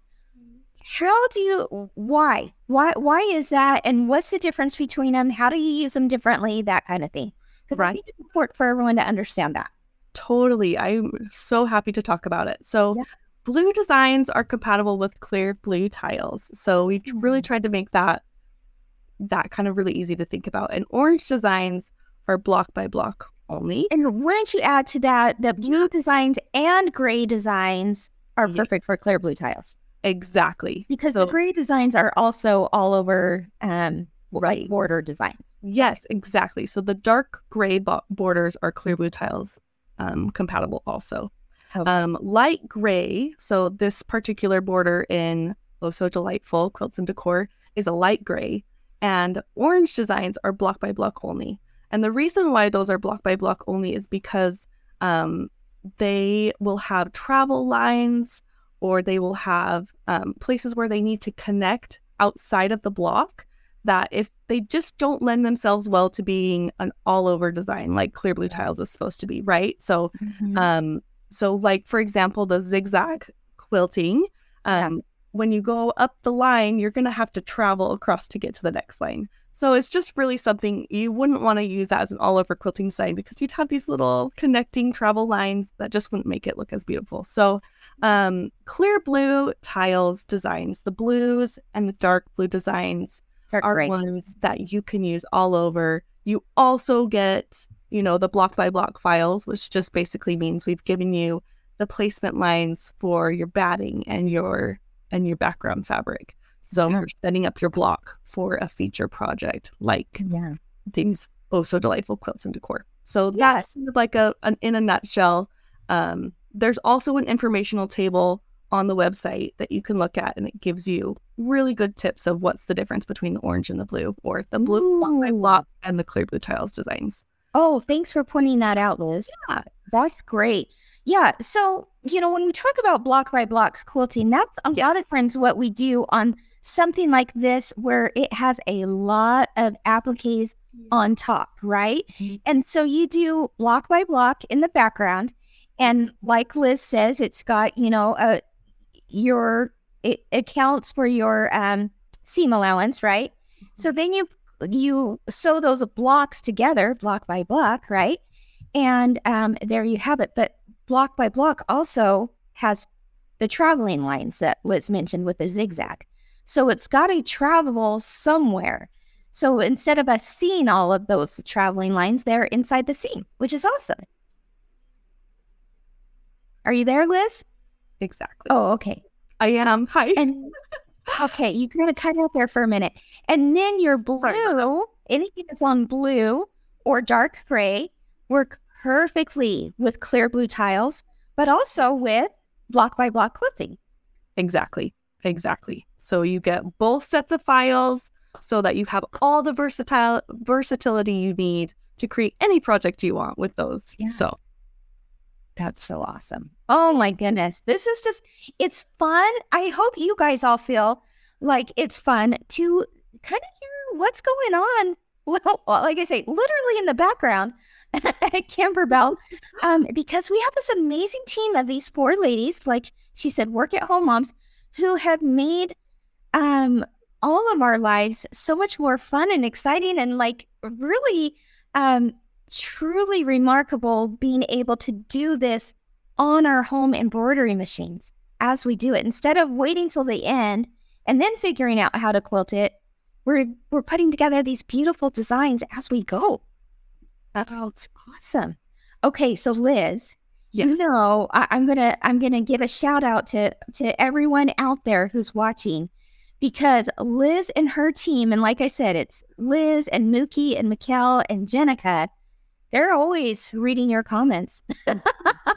how do you why why why is that and what's the difference between them how do you use them differently that kind of thing because i think it's important for everyone to understand that Totally. I'm so happy to talk about it. So, Yeah. blue designs are compatible with clear blue tiles. So, we've really Mhm. tried to make that that kind of really easy to think about. And orange designs are block by block only. and wouldn't you add to that that blue designs and gray designs are Yeah. perfect for clear blue tiles Exactly. because So- the gray designs are also all over um Right. border designs Yes, exactly. So the dark gray bo- borders are clear blue tiles um, compatible also. Okay. Um, light gray, so this particular border in Oh Sew Delightful Quilts and Decor is a light gray, and orange designs are block by block only. And the reason why those are block by block only is because um, they will have travel lines or they will have um, places where they need to connect outside of the block that if they just don't lend themselves well to being an all over design like clear blue tiles is supposed to be, right? So um so like for example the zigzag quilting Yeah. um when you go up the line you're going to have to travel across to get to the next line. So it's just really something you wouldn't want to use that as an all over quilting design because you'd have these little connecting travel lines that just wouldn't make it look as beautiful. So um clear blue tiles designs, the blues and the dark blue designs Dark are gray. ones that you can use all over. You also get, you know, the block by block files, which just basically means we've given you the placement lines for your batting and your and your background fabric. So Yeah. you're setting up your block for a feature project like yeah these oh so delightful quilts and decor. So that's like a an, in a nutshell. Um, there's also an informational table on the website that you can look at, and it gives you really good tips of what's the difference between the orange and the blue, or the blue block block and the clear blue tiles designs. Oh, thanks for pointing that out, Liz. Yeah. That's great. Yeah. So, you know, when we talk about block by block quilting, that's a lot of times what we do on something like this, where it has a lot of appliques on top, right? Mhm. And so you do block by block in the background. And like Liz says, it's got, you know, uh, your, it accounts for your um, seam allowance, right? So then you you sew those blocks together, block by block, right? And um, there you have it. But block by block also has the traveling lines that Liz mentioned with the zigzag. So it's got to travel somewhere. So instead of us seeing all of those traveling lines, they're inside the seam, which is awesome. Are you there, Liz? Exactly. Oh, okay. I am. Hi. And okay, you kind of cut out there for a minute. And then your blue, Sorry. anything that's on blue or dark gray, work perfectly with clear blue tiles, but also with block by block quilting. Exactly. Exactly. So you get both sets of files so that you have all the versatile versatility you need to create any project you want with those. Yeah. So That's so awesome. Oh my goodness. This is just, it's fun. I hope you guys all feel like it's fun to kind of hear what's going on. Well, like I say, literally in the background at Kimberbell, um, because we have this amazing team of these four ladies, like she said, work at home moms who have made um, all of our lives so much more fun and exciting and like really um, truly remarkable being able to do this on our home embroidery machines as we do it instead of waiting till the end and then figuring out how to quilt it we're we're putting together these beautiful designs as we go. Oh it's awesome. Okay so liz you know I, i'm gonna i'm gonna give a shout out to to everyone out there who's watching because liz and her team and like i said it's liz and mookie and Mikkel and jenica they're always reading your comments.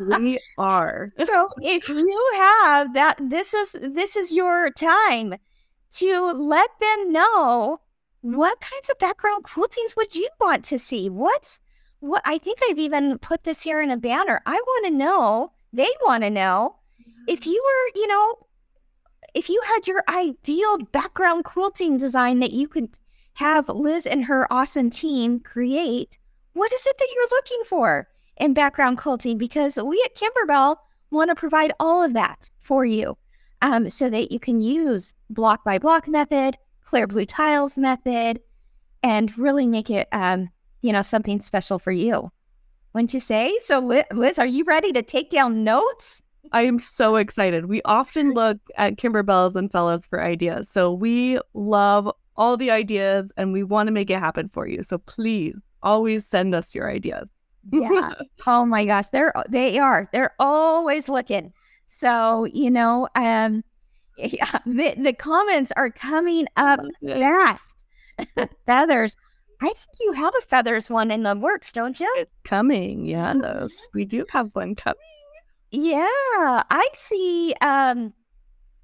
We are. so if you have that this is this is your time to let them know mm-hmm. what kinds of background quiltings would you want to see? What's what i think i've even put this here in a banner. I want to know they want to know if mm-hmm. you were you know if you had your ideal background quilting design that you could have liz and her awesome team create what is it that you're looking for in background quilting? Because we at Kimberbell want to provide all of that for you um, so that you can use block by block method, clear blue tiles method, and really make it, um, you know, something special for you. Wouldn't you say? So, Liz, are you ready to take down notes? I am so excited. We often look at Kimberbells and Fellas for ideas. So we love all the ideas and we want to make it happen for you. So please always send us your ideas. Yeah. oh my gosh, they're they are. They're always looking. So, you know, um yeah, the, the comments are coming up fast. feathers. I think you have a feathers one in the works, don't you? It's coming. Yes, we do have one coming. Yeah. I see um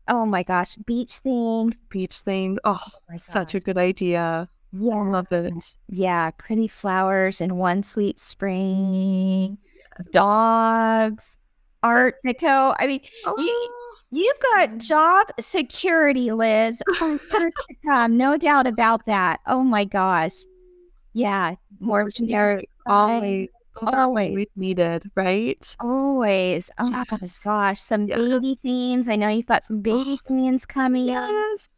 oh my gosh, beach themed. Beach themed. Oh, my such a good idea. Yeah. Love it. Yeah, pretty flowers in one sweet spring. Dogs, art deco. I mean, you, oh, You've got job security, Liz. for years to come, no doubt about that. Oh my gosh. Yeah, more They're always, those Always. needed, right? Always. Oh my gosh. Some Yes. baby themes. I know you've got some baby themes coming up. Yes.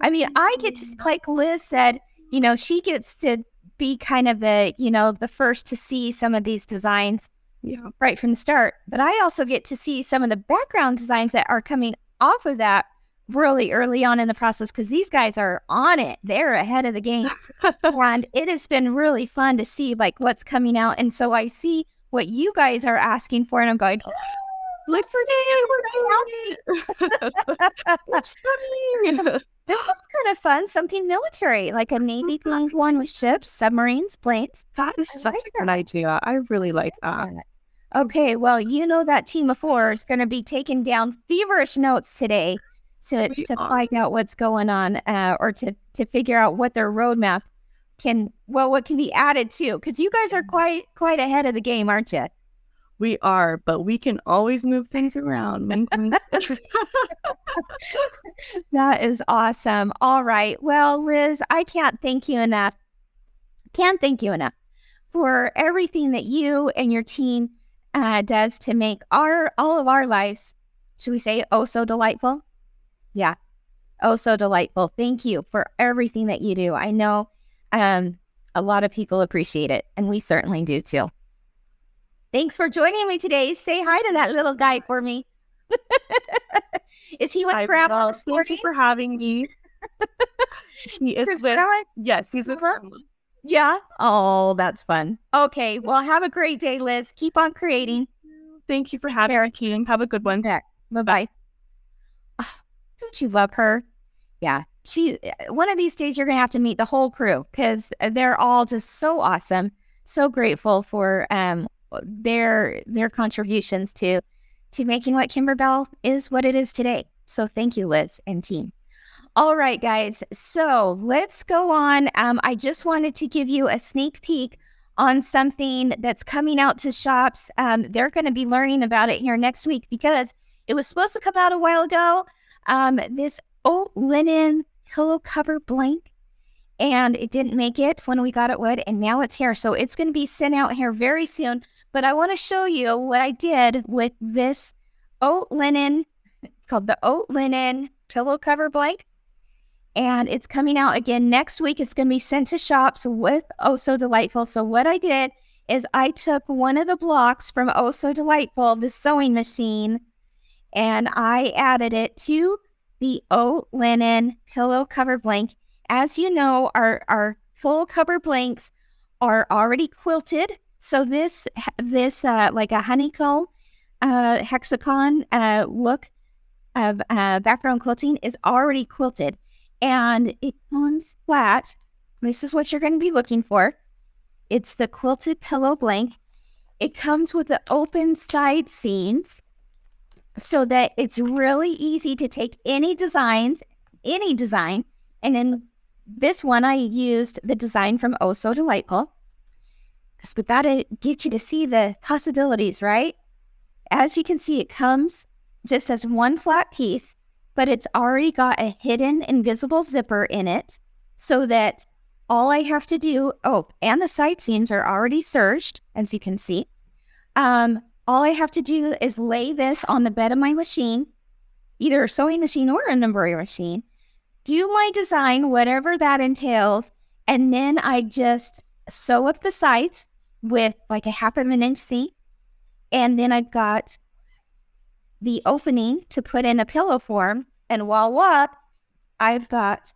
I mean, I get to, mm-hmm. like Liz said, you know, she gets to be kind of the, you know, the first to see some of these designs Yeah. right from the start. But I also get to see some of the background designs that are coming off of that really early on in the process because these guys are on it. They're ahead of the game. and it has been really fun to see like what's coming out. And so I see what you guys are asking for, and I'm going, look for this. This is kind of fun. Something military, like a Navy themed one with ships, submarines, planes. that is I such like a good idea. I really like that. Okay, well, you know that team of four is going to be taking down feverish notes today to, We to are. find out what's going on uh, or to, to figure out what their roadmap can, well, what can be added to. Because you guys are quite quite ahead of the game, aren't you? We are, but we can always move things around. That is awesome. All right. Well, Liz, I can't thank you enough. Can't thank you enough for everything that you and your team uh, does to make our all of our lives, should we say, oh so delightful? Yeah, oh so delightful. Thank you for everything that you do. I know um, a lot of people appreciate it, and we certainly do too. Thanks for joining me today. Say hi to that little guy for me. Is he with I Grandma will. Thank you for having me. he is with, Grandma? yes, he's with Grandma? Grandma. Yeah. Oh, that's fun. Okay. Well, have a great day, Liz. Keep on creating. Thank you for having me, Kim. Have a good one. Bye bye. don't you love her? Yeah. She. uh, One of these days, you're gonna have to meet the whole crew because they're all just so awesome. So grateful for um their their contributions to to making what Kimberbell is what it is today. So thank you, Liz and team. All right, guys. So let's go on. Um, I just wanted to give you a sneak peek on something that's coming out to shops. Um, they're going to be learning about it here next week because it was supposed to come out a while ago. Um, this oat linen pillow cover blank, and it didn't make it when we thought it would, and now it's here. So it's going to be sent out here very soon. But I want to show you what I did with this oat linen. It's called the oat linen pillow cover blank and it's coming out again next week. It's going to be sent to shops with Oh Sew Delightful. So, what I did is I took one of the blocks from Oh Sew Delightful, the sewing machine, and I added it to the oat linen pillow cover blank. As you know, our, our full cover blanks are already quilted. So, this, this uh, like a honeycomb uh, hexagon uh, look of uh, background quilting is already quilted and it comes flat. This is what you're going to be looking for. It's the quilted pillow blank. It comes with the open side seams so that it's really easy to take any designs, any design. And in this one, I used the design from Oh Sew Delightful because we got to get you to see the possibilities, right? As you can see, it comes just as one flat piece but it's already got a hidden invisible zipper in it so that all I have to do, oh, and the side seams are already serged, as you can see. Um, all I have to do is lay this on the bed of my machine, either a sewing machine or an embroidery machine, do my design, whatever that entails, and then I just sew up the sides with like a half of an inch seam. And then I've got the opening to put in a pillow form. And voila, I've got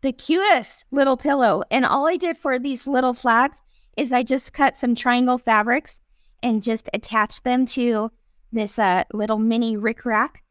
the cutest little pillow. And all I did for these little flags is I just cut some triangle fabrics and just attached them to this uh, little mini rick rack.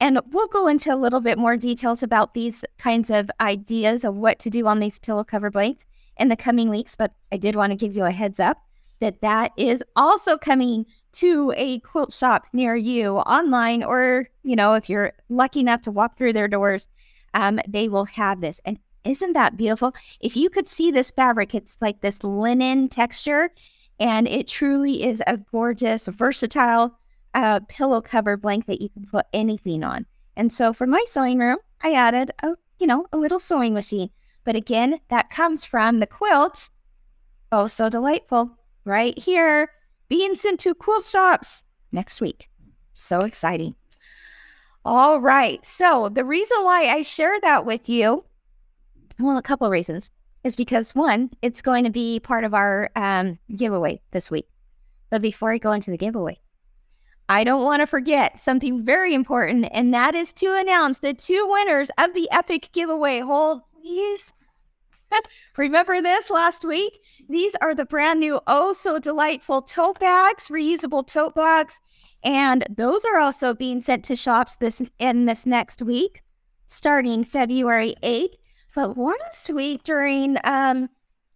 And we'll go into a little bit more details about these kinds of ideas of what to do on these pillow cover blanks in the coming weeks. But I did want to give you a heads up that that is also coming to a quilt shop near you online or you know if you're lucky enough to walk through their doors um, they will have this and isn't that beautiful if you could see this fabric it's like this linen texture and it truly is a gorgeous versatile uh, pillow cover blank that you can put anything on and so for my sewing room i added a you know a little sewing machine but again that comes from the quilt oh so delightful right here being sent to quilt shops next week. So exciting. All right. So, the reason why I share that with you, well, a couple of reasons, is because one, it's going to be part of our um, giveaway this week. But before I go into the giveaway, I don't want to forget something very important, and that is to announce the two winners of the epic giveaway. Hold, please. Remember this last week? These are the brand new Oh Sew Delightful tote bags, reusable tote bags. And those are also being sent to shops this in this next week, starting February 8th. But last week during um,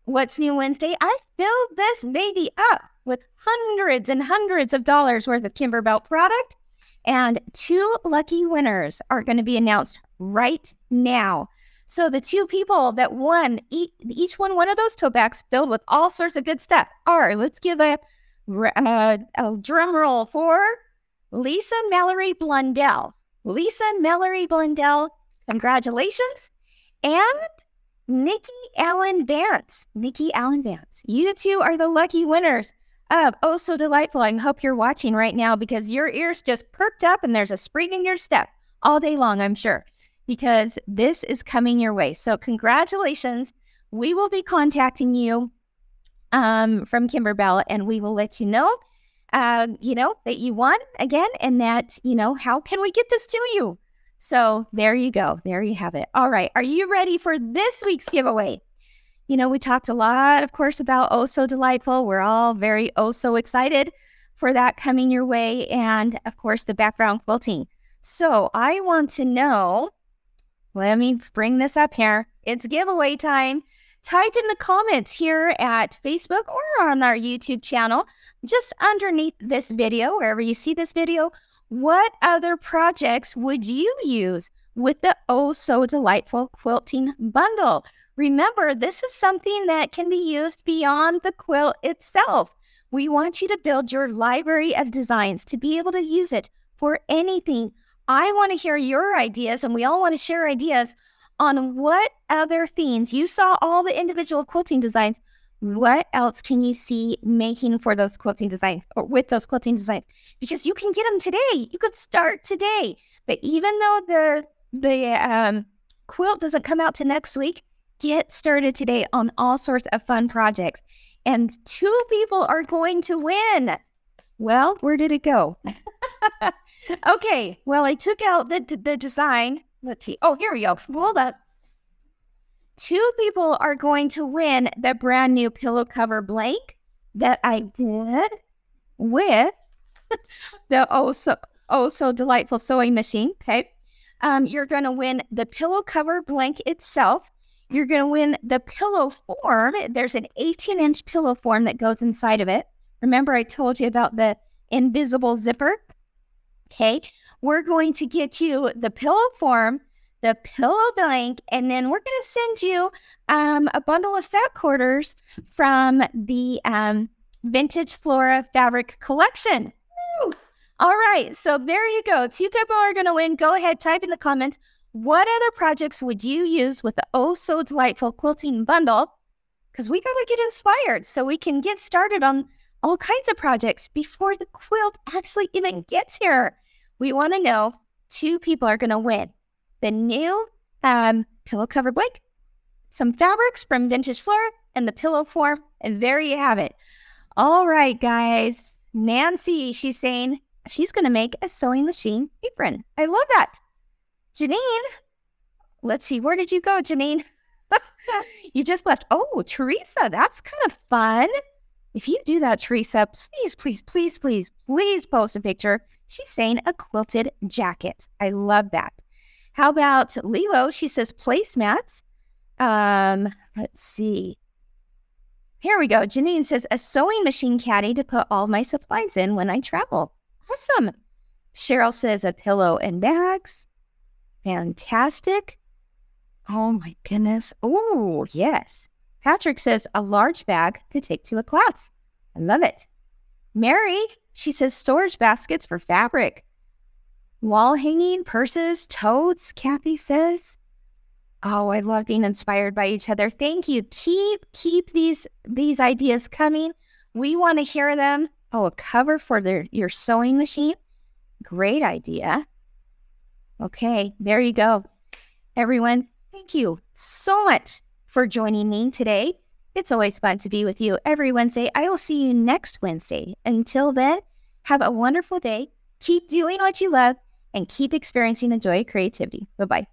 What's New Wednesday, I filled this baby up with hundreds and hundreds of dollars worth of Kimberbell product. And two lucky winners are going to be announced right now. So the two people that won each, one one of those tote bags filled with all sorts of good stuff are. Let's give a, a, uh, a drum roll for Lisa Mallory Blundell. Lisa Mallory Blundell, congratulations. And Nikki Allen Vance. Nikki Allen Vance. You two are the lucky winners Oh Sew Delightful. I hope you're watching right now because your ears just perked up and there's a spring in your step all day long, I'm sure because this is coming your way. So, congratulations. We will be contacting you um, from Kimberbell and we will let you know, uh, you know, that you won again and that, you know, how can we get this to you? So, there you go. There you have it. All right. Are you ready for this week's giveaway? You know, we talked a lot, of course, about Oh Sew Delightful. We're all very oh so excited for that coming your way. And of course, the background quilting. So, I want to know let me bring this up here. It's giveaway time. Type in the comments here at Facebook or on our YouTube channel, just underneath this video, wherever you see this video, what other projects would you use with the Oh Sew Delightful Quilting Bundle? Remember, this is something that can be used beyond the quilt itself. We want you to build your library of designs to be able to use it for anything I want to hear your ideas, and we all want to share ideas on what other themes you saw all the individual quilting designs. What else can you see making for those quilting designs or with those quilting designs? Because you can get them today. You could start today. But even though the the um, quilt doesn't come out to next week, get started today on all sorts of fun projects. And two people are going to win. Well, where did it go? okay. Well, I took out the, the design. Let's see. Oh, here we go. Hold up. Two people are going to win the brand new pillow cover blank that I did with the oh so oh so delightful sewing machine. Okay. Um, you're going to win the pillow cover blank itself. You're going to win the pillow form. There's an 18 inch pillow form that goes inside of it. Remember, I told you about the invisible zipper? Okay. We're going to get you the pillow form, the pillow blank, and then we're going to send you um, a bundle of fat quarters from the um, Vintage Flora Fabric Collection. Woo! All right. So there you go. Two people are going to win. Go ahead, type in the comments. What other projects would you use with the Oh Sew Delightful Quilting Bundle? Because we got to get inspired so we can get started on all kinds of projects before the quilt actually even gets here. We want to know two people are going to win the new um, pillow cover blank, some fabrics from Vintage Flora, and the pillow form. And there you have it. All right, guys. Nancy, she's saying she's going to make a sewing machine apron. I love that. Janine, let's see, where did you go, Janine? you just left. Oh, Teresa, that's kind of fun. If you do that, Teresa, please, please, please, please, please post a picture. She's saying a quilted jacket. I love that. How about Lilo? She says placemats. Um, let's see. Here we go. Janine says a sewing machine caddy to put all my supplies in when I travel. Awesome. Cheryl says a pillow and bags. Fantastic. Oh my goodness. Oh, yes. Patrick says a large bag to take to a class. I love it. Mary, she says storage baskets for fabric. Wall hanging, purses, totes, Kathy says. Oh, I love being inspired by each other. Thank you. Keep keep these these ideas coming. We want to hear them. Oh, a cover for their your sewing machine. Great idea. Okay, there you go. Everyone, thank you so much for joining me today. It's always fun to be with you every Wednesday. I will see you next Wednesday. Until then, have a wonderful day. Keep doing what you love and keep experiencing the joy of creativity. Bye bye.